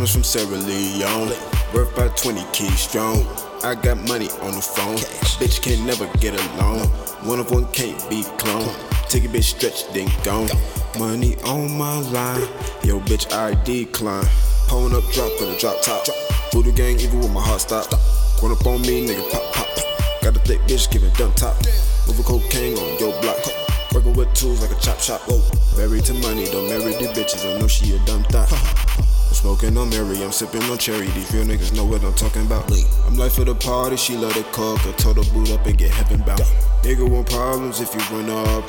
Diamonds from Sierra Leone. Worth about 20 keys strong. I got money on the phone. Bitch can't never get along. One of one can't be cloned. Take a bitch stretch, then gone. Money on my line. Yo, bitch, I decline. Pulling up, drop in a drop top. Voodoo gang, even with my heart stop. Run up on me, nigga, pop, pop. Got a thick bitch, giving dump top. Moving cocaine on your block. Working with tools like a chop shop. Married to money, don't marry the bitches. I know she a dumb thought. I'm smoking on Mary, I'm sipping on cherry. These real niggas know what I'm talking about. I'm life for the party, she love the coke. I told her boot up and get heaven bound. Nigga want problems if you run up.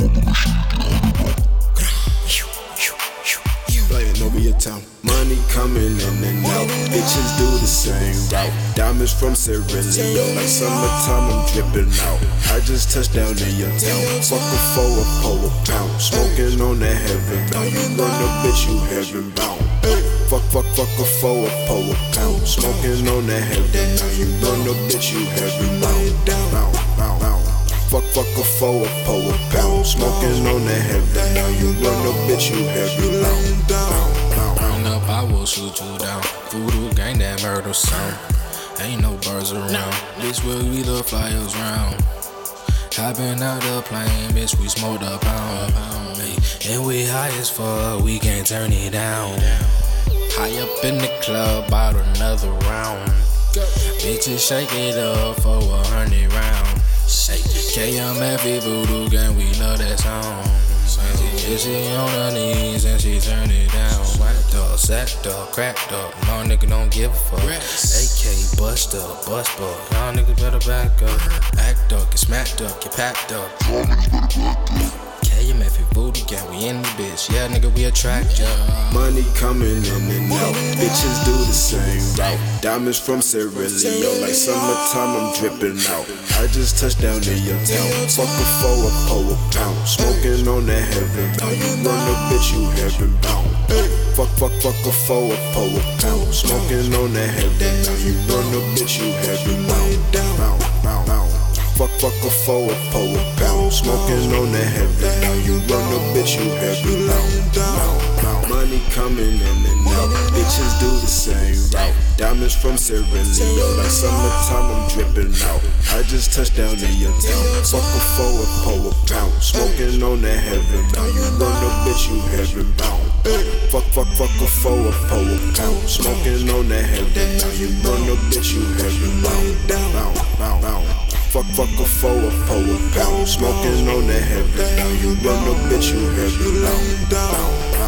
Flying over your town. Money coming in and out. Bitches do the same route. Diamonds from Leone. Like summertime, I'm dripping out. I just touched down in your town. Fuck a four, a pole, a pound. Smoking on that heaven bound. You run a bitch, you heaven bound. Fuck, fuck, fuck a four, a pole, a pound. Smoking on that heaven bound. You run a bitch, you heaven bound. Bound, bound, bound. Fuck, fuck a four, a pole, a pound. Smoking on that heaven now. You run a bitch, you heavy bound. Bound, bound, bound. Up, I will shoot you down. Voodoo gang that murder sound. Ain't no birds around. Bitch, will we the flyers round. Hopping out the plane, bitch, we smoked a pound. Ay, And we high as fuck, we can't turn it down. High up in the club, bought another round. Bitches shake it up for a hundred round. Shake KMF voodoo gang, we love that song. Yeah, she on her knees and she turn it down. White dog, sack dog, crack dog. No nigga don't give a fuck. AK bust up, bust up. Y'all niggas better back up. Act up, get smacked up, get packed up. KMF voodoo gang, we in the bitch. Yeah, nigga, we attract ya. Money coming in and out. Bitches do the same route. Diamonds from Sierra Leone. Like summertime, I'm dripping out. I just touched down in your town. Fuck a four, a pole, a pound. Smoking on that heaven. You run a bitch, you heaven bound. Fuck, fuck, fuck a four, a pole, a pound. Smoking on that heaven. You run a bitch, you heaven bound. Fuck, fuck a four, a pole, a pound. Smoking on that heaven now. You run a bitch, you heavy. Money coming in and out. Bitches do the same route. Diamonds from Leone. Like summertime, I'm dripping out. I just touched down in your town. Fuck a four, a pole, a pound. Smoking on that heaven now. You run a bitch, you heaven bound. Fuck, fuck, fuck a four, a pole, a pound. Smoking on that heaven now. You run a bitch, you heaven bound. Bound, bound, bound. Fuck, fuck a four, a pole, a pound. Smoking on that now. You run a bitch, you heavy. Bound, bound.